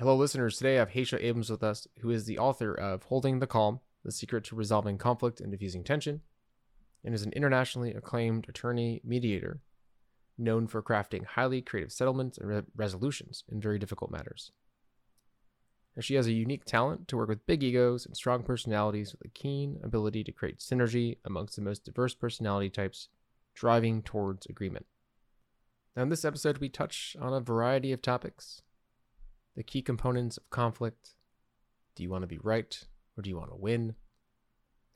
Hello, listeners. Today I have Hesha Abrams with us, who is the author of Holding the Calm The Secret to Resolving Conflict and Diffusing Tension, and is an internationally acclaimed attorney mediator known for crafting highly creative settlements and re- resolutions in very difficult matters. She has a unique talent to work with big egos and strong personalities with a keen ability to create synergy amongst the most diverse personality types, driving towards agreement. Now, in this episode, we touch on a variety of topics the key components of conflict. Do you want to be right or do you want to win?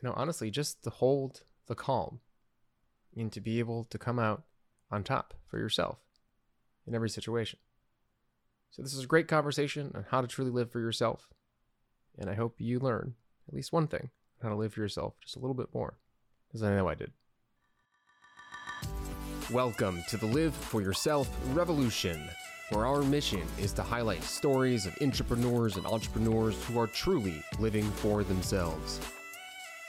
You know, honestly, just to hold the calm and to be able to come out on top for yourself in every situation. So, this is a great conversation on how to truly live for yourself. And I hope you learn at least one thing on how to live for yourself just a little bit more, because I know I did. Welcome to the Live for Yourself Revolution, where our mission is to highlight stories of entrepreneurs and intrapreneurs who are truly living for themselves.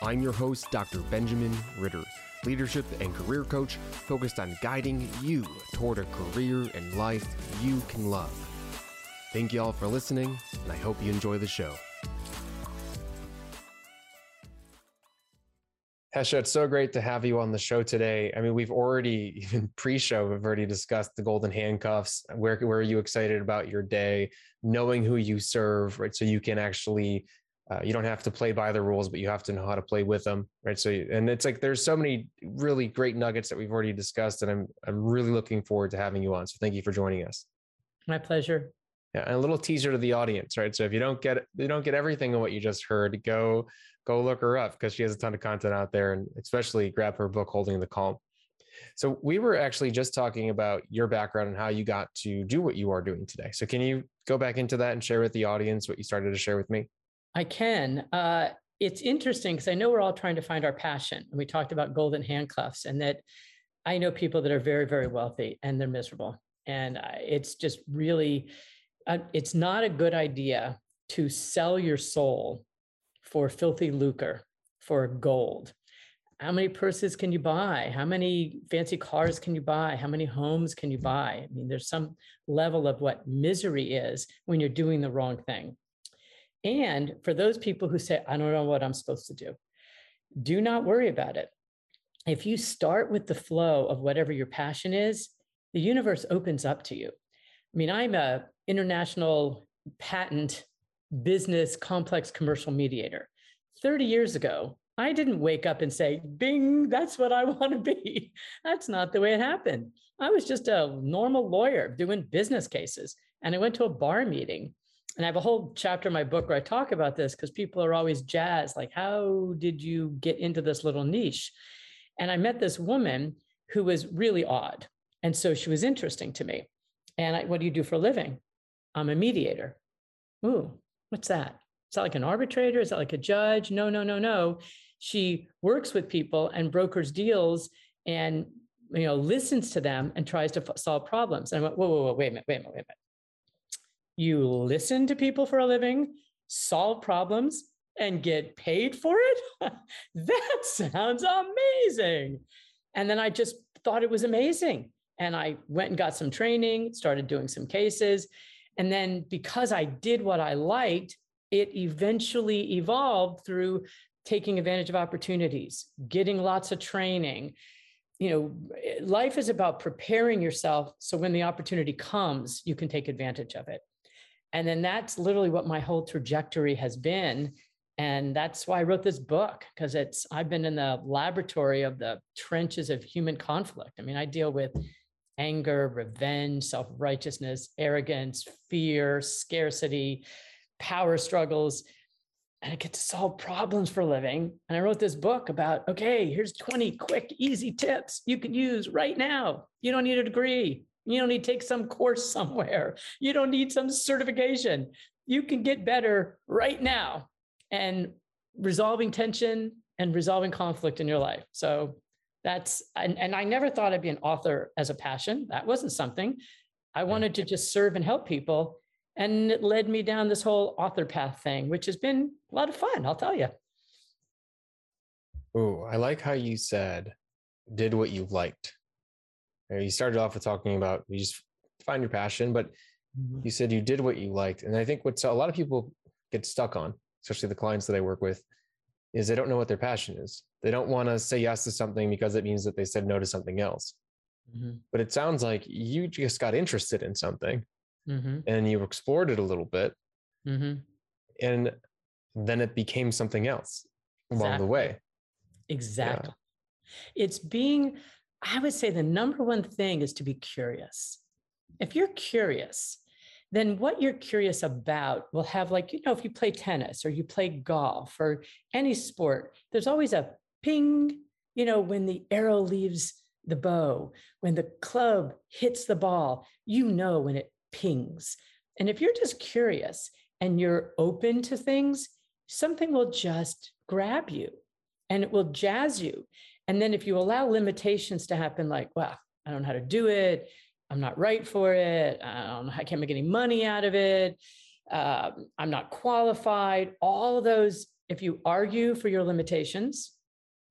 I'm your host, Dr. Benjamin Ritter, leadership and career coach focused on guiding you toward a career and life you can love. Thank you all for listening, and I hope you enjoy the show. Hesha, it's so great to have you on the show today. I mean, we've already, even pre show, we've already discussed the golden handcuffs. Where, where are you excited about your day? Knowing who you serve, right? So you can actually, uh, you don't have to play by the rules, but you have to know how to play with them, right? So, and it's like there's so many really great nuggets that we've already discussed, and I'm I'm really looking forward to having you on. So, thank you for joining us. My pleasure. Yeah, and a little teaser to the audience, right? So if you don't get you don't get everything of what you just heard, go go look her up because she has a ton of content out there, and especially grab her book, Holding the Calm. So we were actually just talking about your background and how you got to do what you are doing today. So can you go back into that and share with the audience what you started to share with me? I can. Uh, it's interesting because I know we're all trying to find our passion, and we talked about golden handcuffs, and that I know people that are very very wealthy and they're miserable, and it's just really uh, it's not a good idea to sell your soul for filthy lucre, for gold. How many purses can you buy? How many fancy cars can you buy? How many homes can you buy? I mean, there's some level of what misery is when you're doing the wrong thing. And for those people who say, I don't know what I'm supposed to do, do not worry about it. If you start with the flow of whatever your passion is, the universe opens up to you. I mean, I'm a international patent business complex commercial mediator. 30 years ago, I didn't wake up and say, Bing, that's what I want to be. That's not the way it happened. I was just a normal lawyer doing business cases. And I went to a bar meeting. And I have a whole chapter in my book where I talk about this because people are always jazzed, like, how did you get into this little niche? And I met this woman who was really odd. And so she was interesting to me. And I, what do you do for a living? I'm a mediator. Ooh, what's that? Is that like an arbitrator? Is that like a judge? No, no, no, no. She works with people and brokers deals and you know listens to them and tries to f- solve problems. And I went, whoa, whoa, whoa, wait a minute, wait a minute, wait a minute. You listen to people for a living, solve problems, and get paid for it? that sounds amazing. And then I just thought it was amazing. And I went and got some training, started doing some cases. And then because I did what I liked, it eventually evolved through taking advantage of opportunities, getting lots of training. You know, life is about preparing yourself so when the opportunity comes, you can take advantage of it. And then that's literally what my whole trajectory has been. And that's why I wrote this book, because it's I've been in the laboratory of the trenches of human conflict. I mean, I deal with anger, revenge, self righteousness, arrogance, fear, scarcity, power struggles. And I get to solve problems for a living. And I wrote this book about okay, here's 20 quick, easy tips you can use right now. You don't need a degree. You don't need to take some course somewhere. You don't need some certification. You can get better right now and resolving tension and resolving conflict in your life. So that's and, and i never thought i'd be an author as a passion that wasn't something i wanted to just serve and help people and it led me down this whole author path thing which has been a lot of fun i'll tell you oh i like how you said did what you liked you started off with talking about you just find your passion but mm-hmm. you said you did what you liked. And I think what a lot of people get stuck on, especially the clients that I work with, is they don't know what their passion is. They don't want to say yes to something because it means that they said no to something else. Mm-hmm. But it sounds like you just got interested in something mm-hmm. and you explored it a little bit. Mm-hmm. And then it became something else exactly. along the way. Exactly. Yeah. It's being, I would say the number one thing is to be curious. If you're curious, then what you're curious about will have, like, you know, if you play tennis or you play golf or any sport, there's always a ping, you know, when the arrow leaves the bow, when the club hits the ball, you know when it pings. And if you're just curious and you're open to things, something will just grab you and it will jazz you. And then if you allow limitations to happen, like, well, I don't know how to do it, I'm not right for it, I, don't I can't make any money out of it, um, I'm not qualified, all those, if you argue for your limitations,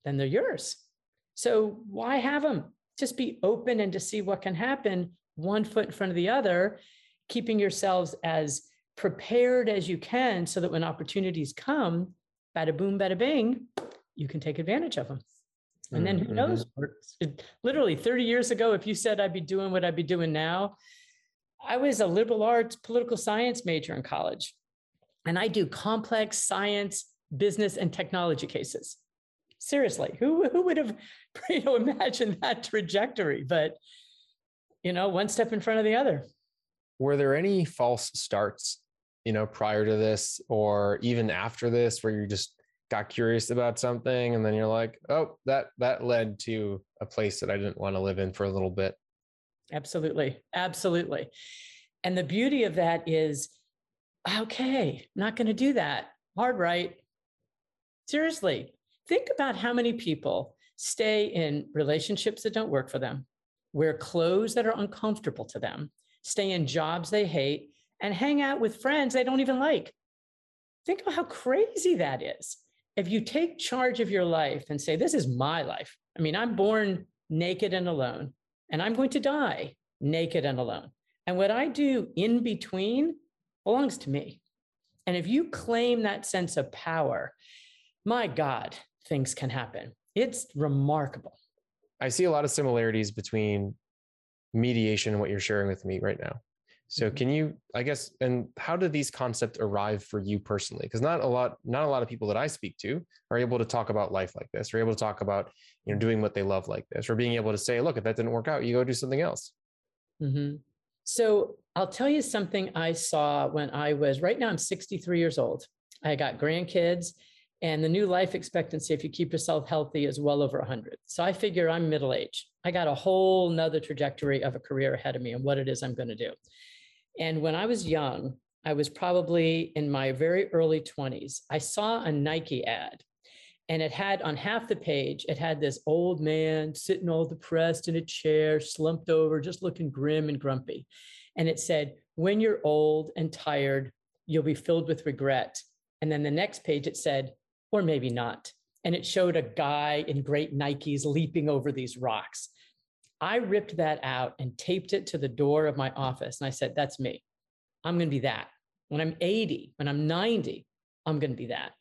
then they're yours. So why have them? Just be open and to see what can happen, one foot in front of the other, keeping yourselves as prepared as you can so that when opportunities come, bada boom, bada bing, you can take advantage of them. And then who mm-hmm. knows? Literally 30 years ago, if you said I'd be doing what I'd be doing now, I was a liberal arts political science major in college. And I do complex science, business, and technology cases. Seriously, who, who would have you know, imagined that trajectory? But, you know, one step in front of the other. Were there any false starts, you know, prior to this or even after this where you just got curious about something and then you're like oh that that led to a place that i didn't want to live in for a little bit absolutely absolutely and the beauty of that is okay not going to do that hard right seriously think about how many people stay in relationships that don't work for them wear clothes that are uncomfortable to them stay in jobs they hate and hang out with friends they don't even like think about how crazy that is if you take charge of your life and say, This is my life, I mean, I'm born naked and alone, and I'm going to die naked and alone. And what I do in between belongs to me. And if you claim that sense of power, my God, things can happen. It's remarkable. I see a lot of similarities between mediation and what you're sharing with me right now. So mm-hmm. can you, I guess, and how did these concepts arrive for you personally? Because not a lot, not a lot of people that I speak to are able to talk about life like this, or able to talk about, you know, doing what they love like this, or being able to say, look, if that didn't work out, you go do something else. Mm-hmm. So I'll tell you something I saw when I was right now, I'm 63 years old. I got grandkids, and the new life expectancy, if you keep yourself healthy, is well over 100. So I figure I'm middle age. I got a whole nother trajectory of a career ahead of me and what it is I'm going to do. And when I was young, I was probably in my very early 20s. I saw a Nike ad and it had on half the page, it had this old man sitting all depressed in a chair, slumped over, just looking grim and grumpy. And it said, When you're old and tired, you'll be filled with regret. And then the next page, it said, Or maybe not. And it showed a guy in great Nikes leaping over these rocks. I ripped that out and taped it to the door of my office. And I said, That's me. I'm going to be that. When I'm 80, when I'm 90, I'm going to be that.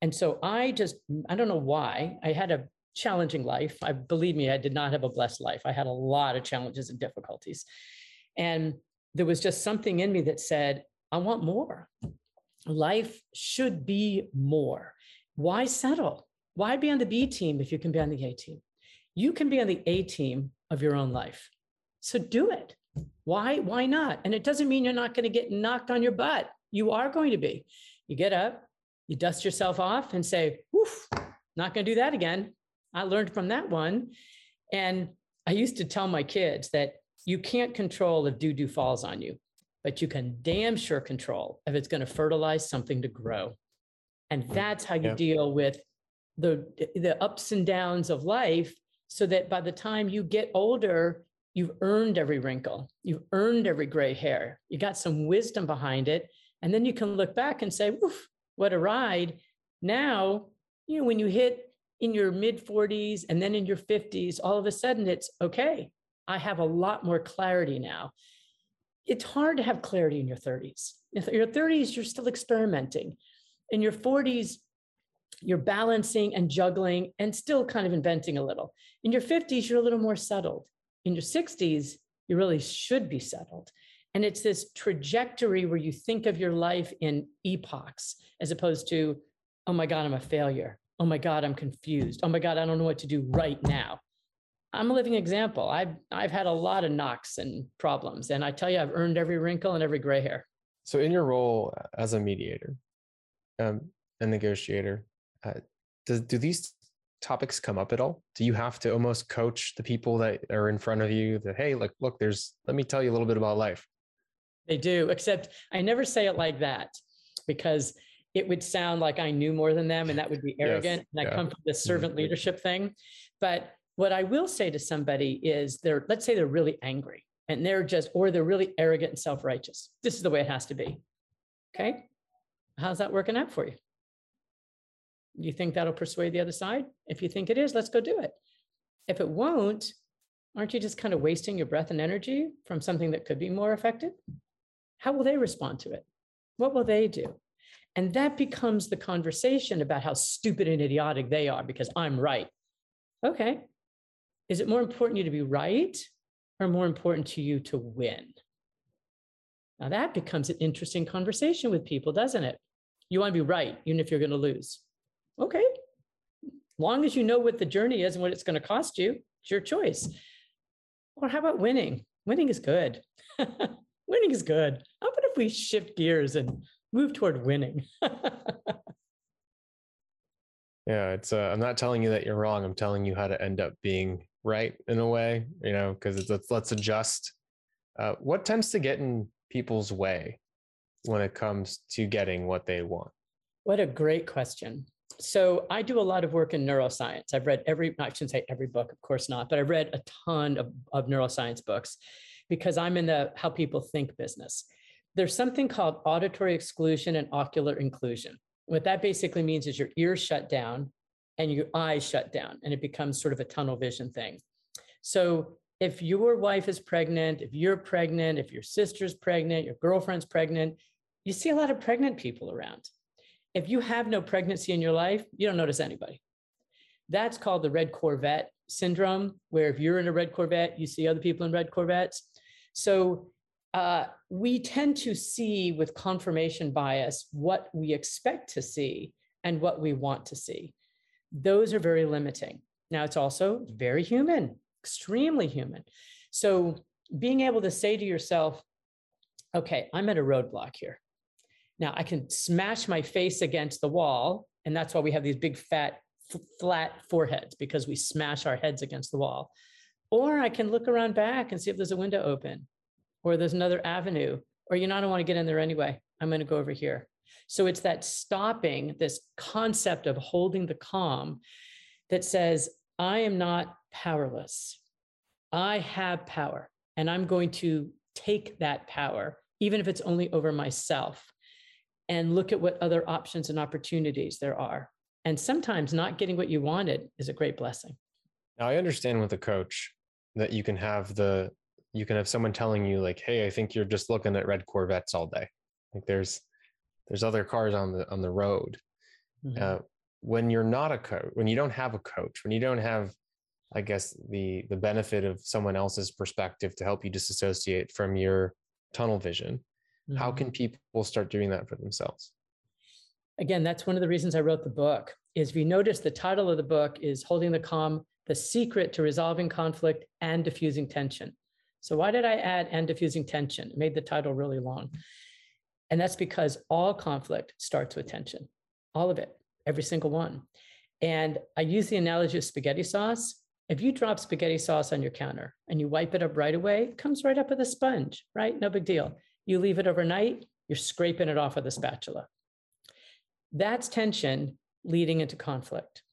And so I just, I don't know why. I had a challenging life. I believe me, I did not have a blessed life. I had a lot of challenges and difficulties. And there was just something in me that said, I want more. Life should be more. Why settle? Why be on the B team if you can be on the A team? You can be on the A team of your own life. So do it. Why? Why not? And it doesn't mean you're not going to get knocked on your butt. You are going to be. You get up, you dust yourself off and say, Oof, not going to do that again. I learned from that one. And I used to tell my kids that you can't control if doo doo falls on you, but you can damn sure control if it's going to fertilize something to grow. And that's how you yeah. deal with the, the ups and downs of life so that by the time you get older, you've earned every wrinkle, you've earned every gray hair, you got some wisdom behind it. And then you can look back and say, woof, what a ride. Now, you know, when you hit in your mid 40s and then in your 50s, all of a sudden it's okay. I have a lot more clarity now. it's hard to have clarity in your 30s. In your 30s, you're still experimenting. In your 40s, you're balancing and juggling and still kind of inventing a little. In your 50s, you're a little more settled. In your 60s, you really should be settled. And it's this trajectory where you think of your life in epochs as opposed to, oh my God, I'm a failure. Oh my God, I'm confused. Oh my God, I don't know what to do right now. I'm a living example. I've I've had a lot of knocks and problems, and I tell you, I've earned every wrinkle and every gray hair. So, in your role as a mediator, um, a negotiator, uh, do, do these topics come up at all? Do you have to almost coach the people that are in front of you that, hey, like, look, there's, let me tell you a little bit about life? They do, except I never say it like that because it would sound like I knew more than them and that would be arrogant. Yes, and I yeah. come from the servant mm-hmm. leadership thing. But what I will say to somebody is they're, let's say they're really angry and they're just, or they're really arrogant and self righteous. This is the way it has to be. Okay. How's that working out for you? You think that'll persuade the other side? If you think it is, let's go do it. If it won't, aren't you just kind of wasting your breath and energy from something that could be more effective? How will they respond to it? What will they do? And that becomes the conversation about how stupid and idiotic they are because I'm right. Okay. Is it more important you to be right or more important to you to win? Now that becomes an interesting conversation with people, doesn't it? You want to be right, even if you're going to lose. Okay. Long as you know what the journey is and what it's going to cost you, it's your choice. Or how about winning? Winning is good. winning is good. How about if we shift gears and move toward winning? yeah, it's uh, I'm not telling you that you're wrong. I'm telling you how to end up being right in a way, you know, because it's let's, let's adjust. Uh, what tends to get in people's way when it comes to getting what they want? What a great question. So I do a lot of work in neuroscience. I've read every, I shouldn't say every book, of course not, but I've read a ton of, of neuroscience books because I'm in the how people think business. There's something called auditory exclusion and ocular inclusion. What that basically means is your ears shut down and your eyes shut down, and it becomes sort of a tunnel vision thing. So if your wife is pregnant, if you're pregnant, if your sister's pregnant, your girlfriend's pregnant, you see a lot of pregnant people around. If you have no pregnancy in your life, you don't notice anybody. That's called the red Corvette syndrome, where if you're in a red Corvette, you see other people in red Corvettes. So uh, we tend to see with confirmation bias what we expect to see and what we want to see. Those are very limiting. Now, it's also very human, extremely human. So being able to say to yourself, okay, I'm at a roadblock here. Now I can smash my face against the wall. And that's why we have these big, fat, f- flat foreheads because we smash our heads against the wall. Or I can look around back and see if there's a window open or there's another avenue. Or, you know, I don't want to get in there anyway. I'm going to go over here. So it's that stopping, this concept of holding the calm that says, I am not powerless. I have power, and I'm going to take that power, even if it's only over myself and look at what other options and opportunities there are. And sometimes not getting what you wanted is a great blessing. Now I understand with a coach that you can have the you can have someone telling you like, "Hey, I think you're just looking at red Corvettes all day." Like there's there's other cars on the on the road. Mm-hmm. Uh, when you're not a coach, when you don't have a coach, when you don't have, I guess the the benefit of someone else's perspective to help you disassociate from your tunnel vision, Mm-hmm. How can people start doing that for themselves? Again, that's one of the reasons I wrote the book. Is if you notice the title of the book is Holding the Calm, the secret to resolving conflict and diffusing tension. So why did I add and diffusing tension? It made the title really long. And that's because all conflict starts with tension, all of it, every single one. And I use the analogy of spaghetti sauce. If you drop spaghetti sauce on your counter and you wipe it up right away, it comes right up with a sponge, right? No big deal. You leave it overnight, you're scraping it off with a spatula. That's tension leading into conflict.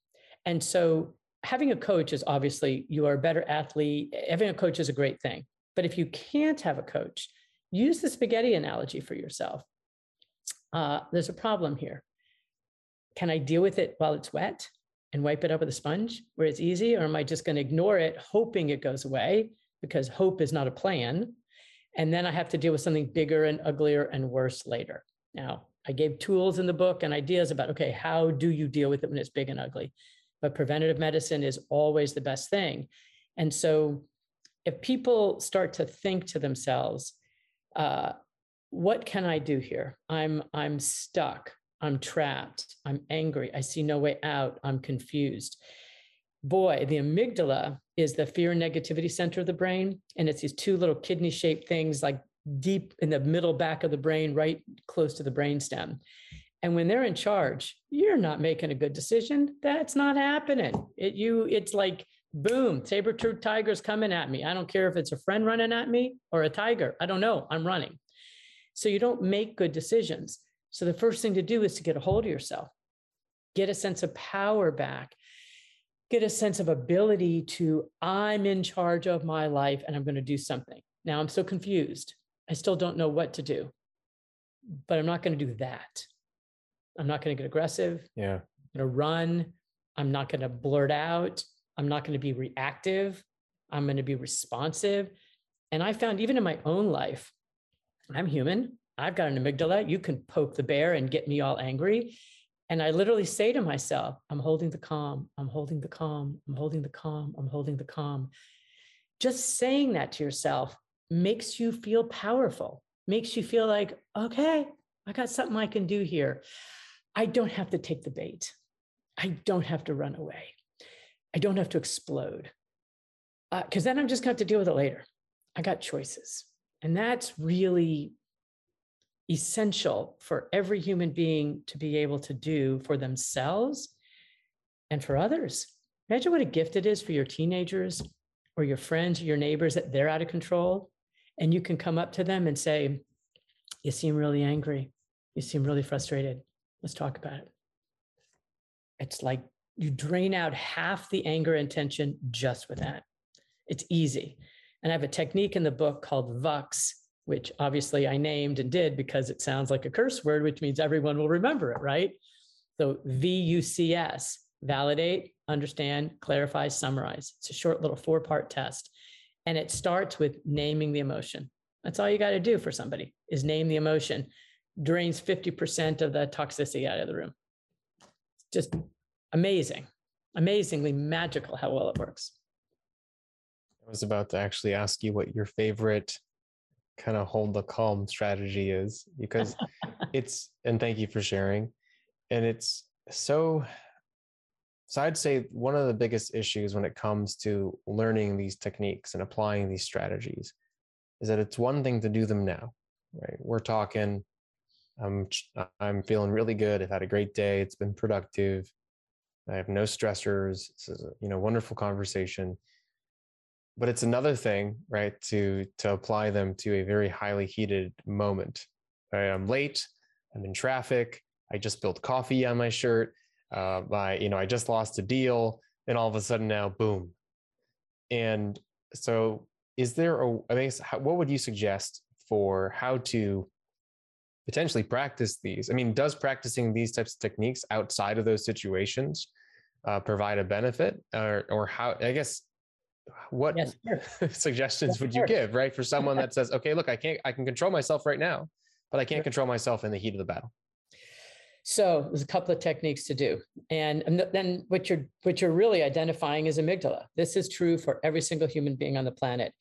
And so having a coach is obviously you are a better athlete. Having a coach is a great thing. But if you can't have a coach, use the spaghetti analogy for yourself. Uh, there's a problem here. Can I deal with it while it's wet and wipe it up with a sponge where it's easy? Or am I just going to ignore it, hoping it goes away? Because hope is not a plan And then I have to deal with something bigger and uglier and worse later. Now, I gave tools in the book and ideas about, okay, how do you deal with it when it's big and ugly? But preventative medicine is always the best thing. And so if people start to think to themselves, uh, what can I do here? I'm I'm stuck. I'm trapped. I'm angry. I see no way out. I'm confused. Boy, the amygdala is the fear and negativity center of the brain. And it's these two little kidney shaped things like deep in the middle back of the brain, right close to the brainstem. And when they're in charge, you're not making a good decision. That's not happening. It you it's like boom, saber-tooth tiger's coming at me. I don't care if it's a friend running at me or a tiger. I don't know. I'm running. So you don't make good decisions. So the first thing to do is to get a hold of yourself, get a sense of power back, get a sense of ability to, I'm in charge of my life and I'm going to do something. Now I'm so confused. I still don't know what to do, but I'm not going to do that. I'm not going to get aggressive. Yeah. I'm going to run. I'm not going to blurt out. I'm not going to be reactive. I'm going to be responsive. And I found even in my own life, I'm human. I've got an amygdala. You can poke the bear and get me all angry. And I literally say to myself, I'm holding the calm. I'm holding the calm. I'm holding the calm. I'm holding the calm. Just saying that to yourself makes you feel powerful, makes you feel like, okay, I got something I can do here. I don't have to take the bait. I don't have to run away. I don't have to explode. Because uh, then I'm just going to have to deal with it later. I got choices. And that's really essential for every human being to be able to do for themselves and for others. Imagine what a gift it is for your teenagers or your friends or your neighbors that they're out of control. And you can come up to them and say, You seem really angry. You seem really frustrated. Let's talk about it. It's like you drain out half the anger and tension just with that. It's easy. And I have a technique in the book called VUCS, which obviously I named and did because it sounds like a curse word, which means everyone will remember it, right? So VUCS, validate, understand, clarify, summarize. It's a short little four part test. And it starts with naming the emotion. That's all you got to do for somebody is name the emotion. Drains 50% of the toxicity out of the room. Just amazing, amazingly magical how well it works. I was about to actually ask you what your favorite kind of hold the calm strategy is because it's and thank you for sharing. And it's so so i'd say one of the biggest issues when it comes to learning these techniques and applying these strategies is that it's one thing to do them now right? We're talking i'm i'm feeling really good i've had a great day it's been productive i have no stressors this is a you know wonderful conversation but it's another thing right to to apply them to a very highly heated moment right? i'm late i'm in traffic i just spilled coffee on my shirt uh, my you know i just lost a deal and all of a sudden now boom and so is there a i mean what would you suggest for how to potentially practice these i mean does practicing these types of techniques outside of those situations uh, provide a benefit or or how i guess what yes, suggestions yes, would you give right for someone that says okay look i can't i can control myself right now but i can't control myself in the heat of the battle. So there's a couple of techniques to do and then what you're what you're really identifying is amygdala. This is true for every single human being on the planet.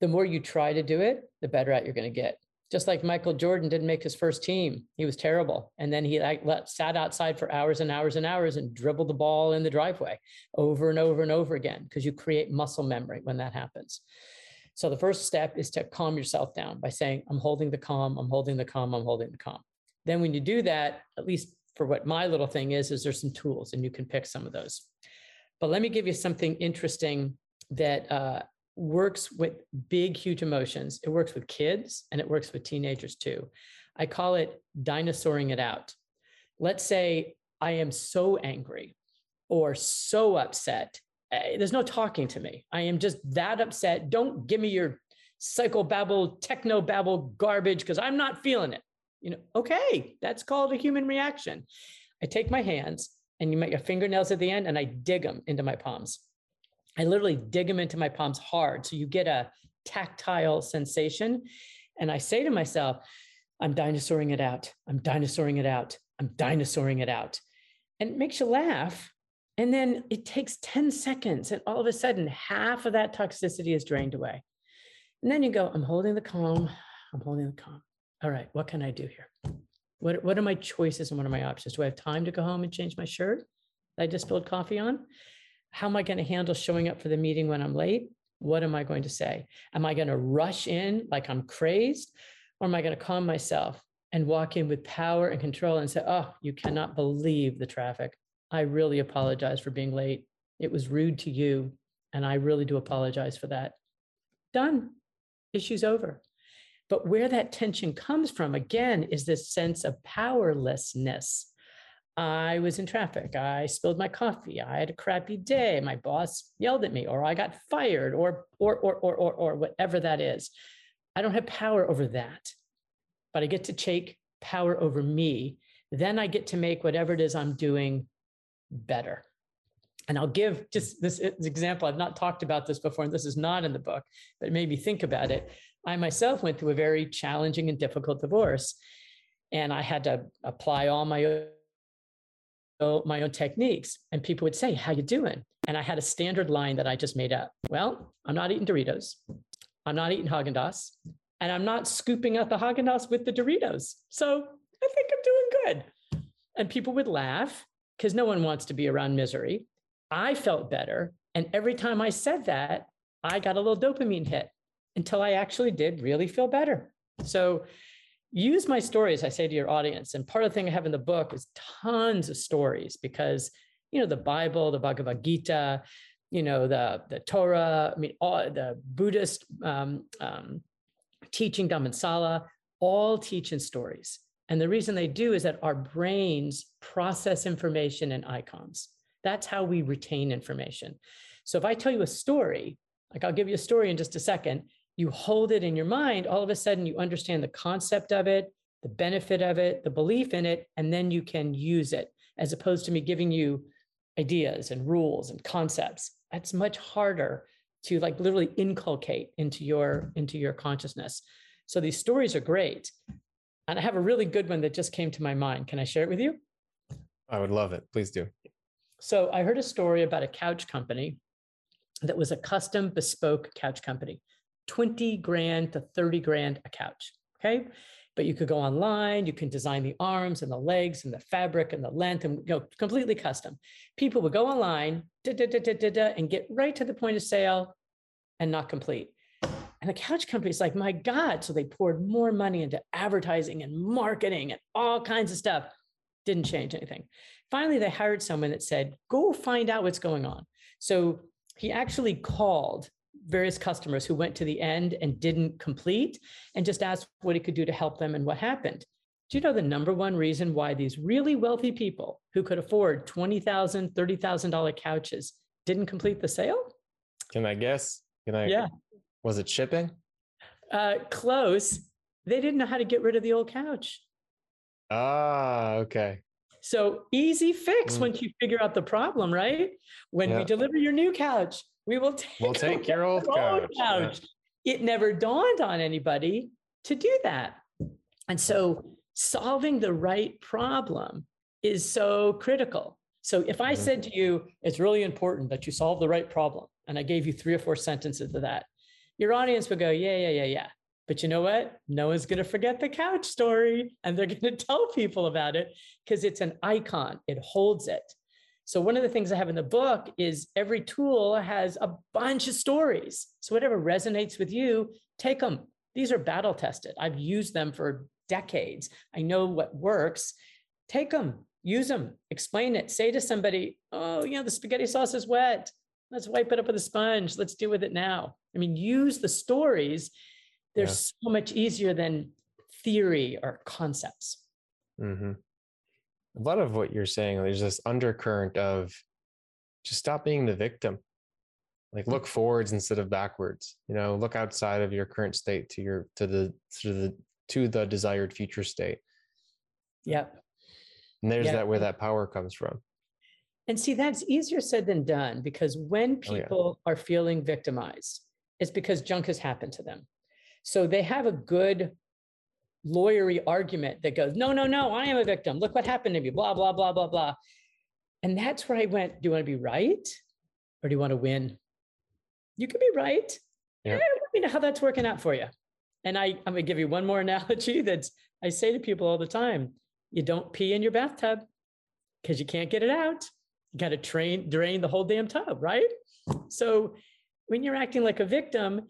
The more you try to do it the better at you're going to get just like Michael Jordan didn't make his first team. He was terrible. And then he like let, sat outside for hours and hours and hours and dribbled the ball in the driveway over and over and over again because you create muscle memory when that happens. So the first step is to calm yourself down by saying, I'm holding the calm, I'm holding the calm, I'm holding the calm. Then when you do that, at least for what my little thing is, is there's some tools and you can pick some of those. But let me give you something interesting that uh, works with big, huge emotions. It works with kids and it works with teenagers too. I call it dinosauring it out. Let's say I am so angry or so upset. Eh, there's no talking to me. I am just that upset. Don't give me your psychobabble, techno babble garbage because I'm not feeling it. You know, okay, that's called a human reaction. I take my hands and you make your fingernails at the end and I dig them into my palms. I literally dig them into my palms hard. So you get a tactile sensation. And I say to myself, I'm dinosauring it out. I'm dinosauring it out. I'm dinosauring it out. And it makes you laugh. And then it takes 10 seconds, and all of a sudden, half of that toxicity is drained away. And then you go, I'm holding the calm. I'm holding the calm. All right, what can I do here? What, what are my choices and what are my options? Do I have time to go home and change my shirt that I just spilled coffee on? How am I going to handle showing up for the meeting when I'm late? What am I going to say? Am I going to rush in like I'm crazed? Or am I going to calm myself and walk in with power and control and say, Oh, you cannot believe the traffic. I really apologize for being late. It was rude to you. And I really do apologize for that. Done. Issue's over. But where that tension comes from, again, is this sense of powerlessness. I was in traffic. I spilled my coffee. I had a crappy day. My boss yelled at me, or I got fired, or or or or or, or whatever that is. I don't have power over that, but I get to take power over me. Then I get to make whatever it is I'm doing better. And I'll give just this uh, example. I've not talked about this before, and this is not in the book, but it made me think about it. I myself went through a very challenging and difficult divorce, and I had to apply all my my own techniques. And people would say, "How you doing?" And I had a standard line that I just made up. Well, I'm not eating Doritos. I'm not eating Haagen Dazs, and I'm not scooping out the Haagen Dazs with the Doritos. So I think I'm doing good. And people would laugh because no one wants to be around misery. I felt better, and every time I said that, I got a little dopamine hit until I actually did really feel better. So use my stories, I say to your audience. And part of the thing I have in the book is tons of stories because, you know, the Bible, the Bhagavad Gita, you know, the, the Torah, I mean, all the Buddhist um, um, teaching Dhammasala, all teach in stories. And the reason they do is that our brains process information in icons. That's how we retain information. So if I tell you a story, like I'll give you a story in just a second, you hold it in your mind, all of a sudden you understand the concept of it, the benefit of it, the belief in it, and then you can use it as opposed to me giving you ideas and rules and concepts. That's much harder to like literally inculcate into your into your consciousness. So these stories are great. And i have a really good one that just came to my mind. Can i share it with you? I would love it. Please do. So i heard a story about a couch company that was a custom bespoke couch company 20 grand to 30 grand a couch okay? But you could go online you can design the arms and the legs and the fabric and the length and you know completely custom. People would go online da, da, da, and get right to the point of sale and not complete. And the couch company's like my god so they poured more money into advertising and marketing and all kinds of stuff. Didn't change anything. Finally they hired someone that said go find out what's going on. So he actually called various customers who went to the end and didn't complete and just asked what he could do to help them and what happened. Do you know the number one reason why these really wealthy people who could afford $20,000, $30,000 couches didn't complete the sale? Can I guess? Can I? Yeah. Was it shipping? Uh, close. They didn't know how to get rid of the old couch. Ah, okay. So easy fix mm. once you figure out the problem, right? When yeah. we deliver your new couch, we will take, we'll take your old couch. couch. Yeah. It never dawned on anybody to do that. And so solving the right problem is so critical. So if I said mm-hmm. to you, it's really important that you solve the right problem, and I gave you three or four sentences of that, your audience would go, yeah, yeah, yeah, yeah. But you know what? No one's going to forget the couch story and they're going to tell people about it because it's an icon, it holds it. So one of the things I have in the book is every tool has a bunch of stories. So whatever resonates with you, take them. These are battle tested. I've used them for decades. I know what works. Take them, use them, explain it. Say to somebody, "Oh, you know, the spaghetti sauce is wet. Let's wipe it up with a sponge. Let's deal with it now." I mean, use the stories. They're yeah. so much easier than theory or concepts. Mm-hmm a lot of what you're saying, there's this undercurrent of just stop being the victim. Like look forwards instead of backwards. You know, look outside of your current state to your to the to the to the desired future state. Yep. And there's yep. that where that power comes from. And see, that's easier said than done because when people oh, yeah. are feeling victimized, it's because junk has happened to them. So they have a good lawyery argument that goes, no, no, no, I am a victim. Look what happened to me, blah, blah, blah, blah, blah. And that's where I went, do you want to be right? Or do you want to win? You can be right. Yeah. let me know how that's working out for you. And I, I'm going to give you one more analogy that I say to people all the time you don't pee in your bathtub because you can't get it out. You got to train, drain the whole damn tub, right? So when you're acting like a victim,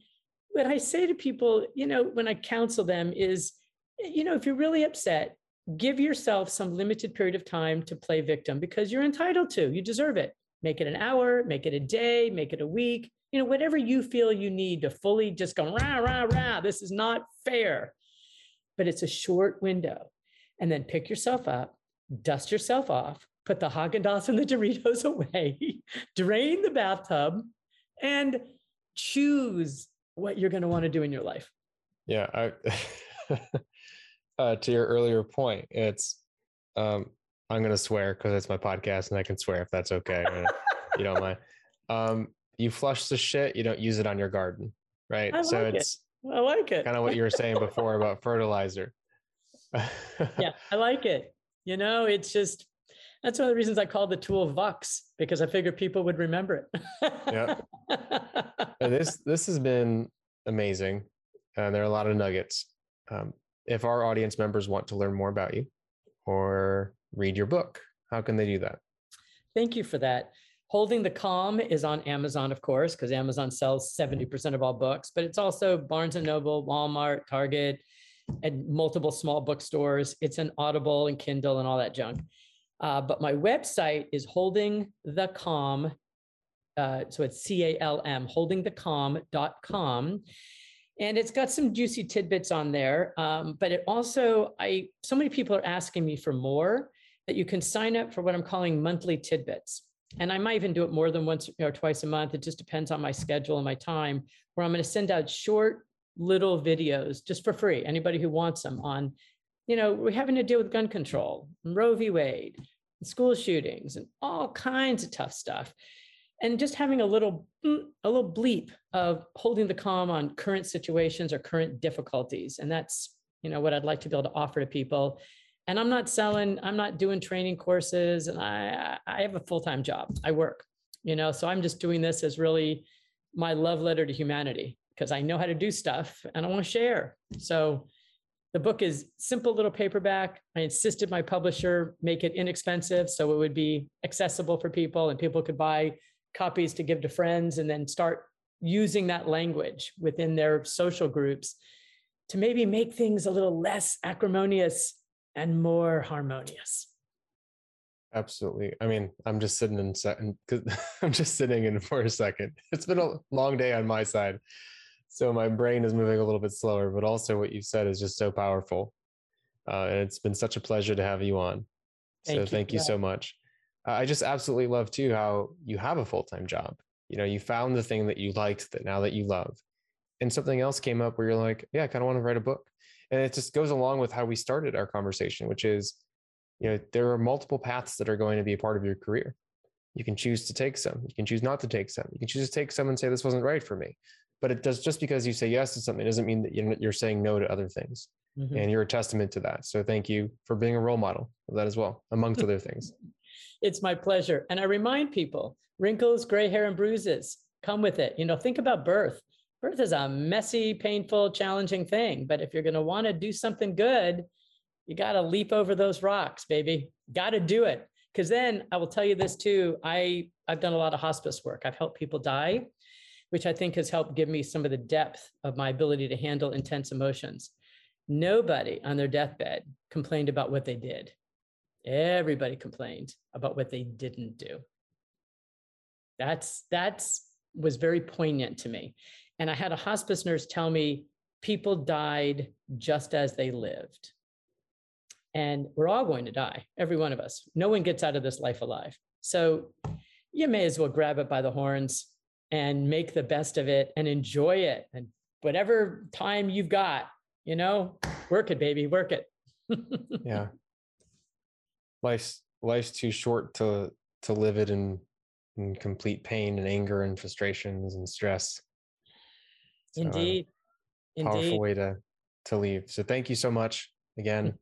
what I say to people, you know, when I counsel them is, you know, if you're really upset, give yourself some limited period of time to play victim because you're entitled to, you deserve it. Make it an hour, make it a day, make it a week, you know, whatever you feel you need to fully just go rah, rah, rah. This is not fair. But it's a short window. And then pick yourself up, dust yourself off, put the Haagen Dazs and the Doritos away, drain the bathtub, and choose what you're going to want to do in your life. Yeah. I, uh, to your earlier point, it's, um, I'm going to swear because it's my podcast and I can swear if that's okay. you don't mind. Um, you flush the shit, you don't use it on your garden, right? Like so it's it. I like it. kind of what you were saying before about fertilizer. yeah, I like it. You know, it's just that's one of the reasons I call the tool VUCS because I figured people would remember it. yeah. this this has been amazing. Uh, there are a lot of nuggets. Um, if our audience members want to learn more about you or read your book, how can they do that? Thank you for that. Holding the Calm is on Amazon, of course, because Amazon sells 70% of all books, but it's also Barnes and Noble, Walmart, Target, and multiple small bookstores. It's an Audible and Kindle and all that junk. Uh, but my website is holding the calm. Uh, so it's C A L M, holdingthecalm.com. And it's got some juicy tidbits on there. Um, but it also, I so many people are asking me for more that you can sign up for what I'm calling monthly tidbits and I might even do it more than once or twice a month. It just depends on my schedule and my time, where I'm going to send out short little videos just for free. Anybody who wants them on, you know, we're having to deal with gun control, Roe v. Wade, school shootings, and all kinds of tough stuff. And just having a little, mm, a little bleep of holding the calm on current situations or current difficulties. And that's, you know, what I'd like to be able to offer to people and i'm not selling i'm not doing training courses and i i have a full-time job i work you know so i'm just doing this as really my love letter to humanity because i know how to do stuff and i want to share so the book is simple little paperback i insisted my publisher make it inexpensive so it would be accessible for people and people could buy copies to give to friends and then start using that language within their social groups to maybe make things a little less acrimonious and more harmonious. Absolutely. I mean, I'm just sitting in second I'm just sitting in for a second. It's been a long day on my side. So my brain is moving a little bit slower, but also what you said is just so powerful. Uh, and it's been such a pleasure to have you on. Thank so you. thank you yeah. so much. I just absolutely love too how you have a full-time job. You know, you found the thing that you liked that now that you love. And something else came up where you're like, yeah, I kind of want to write a book and it just goes along with how we started our conversation which is you know there are multiple paths that are going to be a part of your career you can choose to take some you can choose not to take some you can choose to take some and say this wasn't right for me but it does just because you say yes to something doesn't mean that you're, saying no to other things mm-hmm. and you're a testament to that so thank you for being a role model of that as well amongst other things it's my pleasure and i remind people wrinkles gray hair and bruises come with it you know think about birth birth is a messy, painful, challenging thing. But if you're going to want to do something good, you got to leap over those rocks, baby. Got to do it. Because then I will tell you this too. I I've done a lot of hospice work. I've helped people die, which I think has helped give me some of the depth of my ability to handle intense emotions. Nobody on their deathbed complained about what they did. Everybody complained about what they didn't do. That's that's was very poignant to me. And I had a hospice nurse tell me people died just as they lived. And we're all going to die, every one of us. No one gets out of this life alive. So you may as well grab it by the horns and make the best of it and enjoy it. And whatever time you've got, you know, work it, baby, work it. yeah. Life's life's too short to to live it in in complete pain and anger and frustrations and stress So, uh, Indeed. powerful Indeed. way to to leave. So thank you so much again.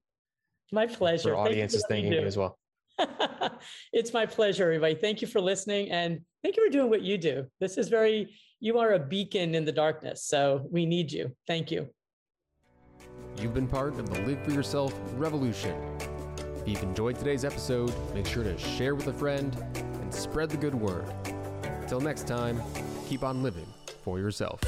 My pleasure. For is what you thanking you as well. it's my pleasure, everybody. Thank you for listening and thank you for doing what you do. This is very, you are a beacon in the darkness. So we need you. Thank you. You've been part of the Live for Yourself revolution. If you've enjoyed today's episode, make sure to share with a friend and spread the good word. Until next time, keep on living for yourself.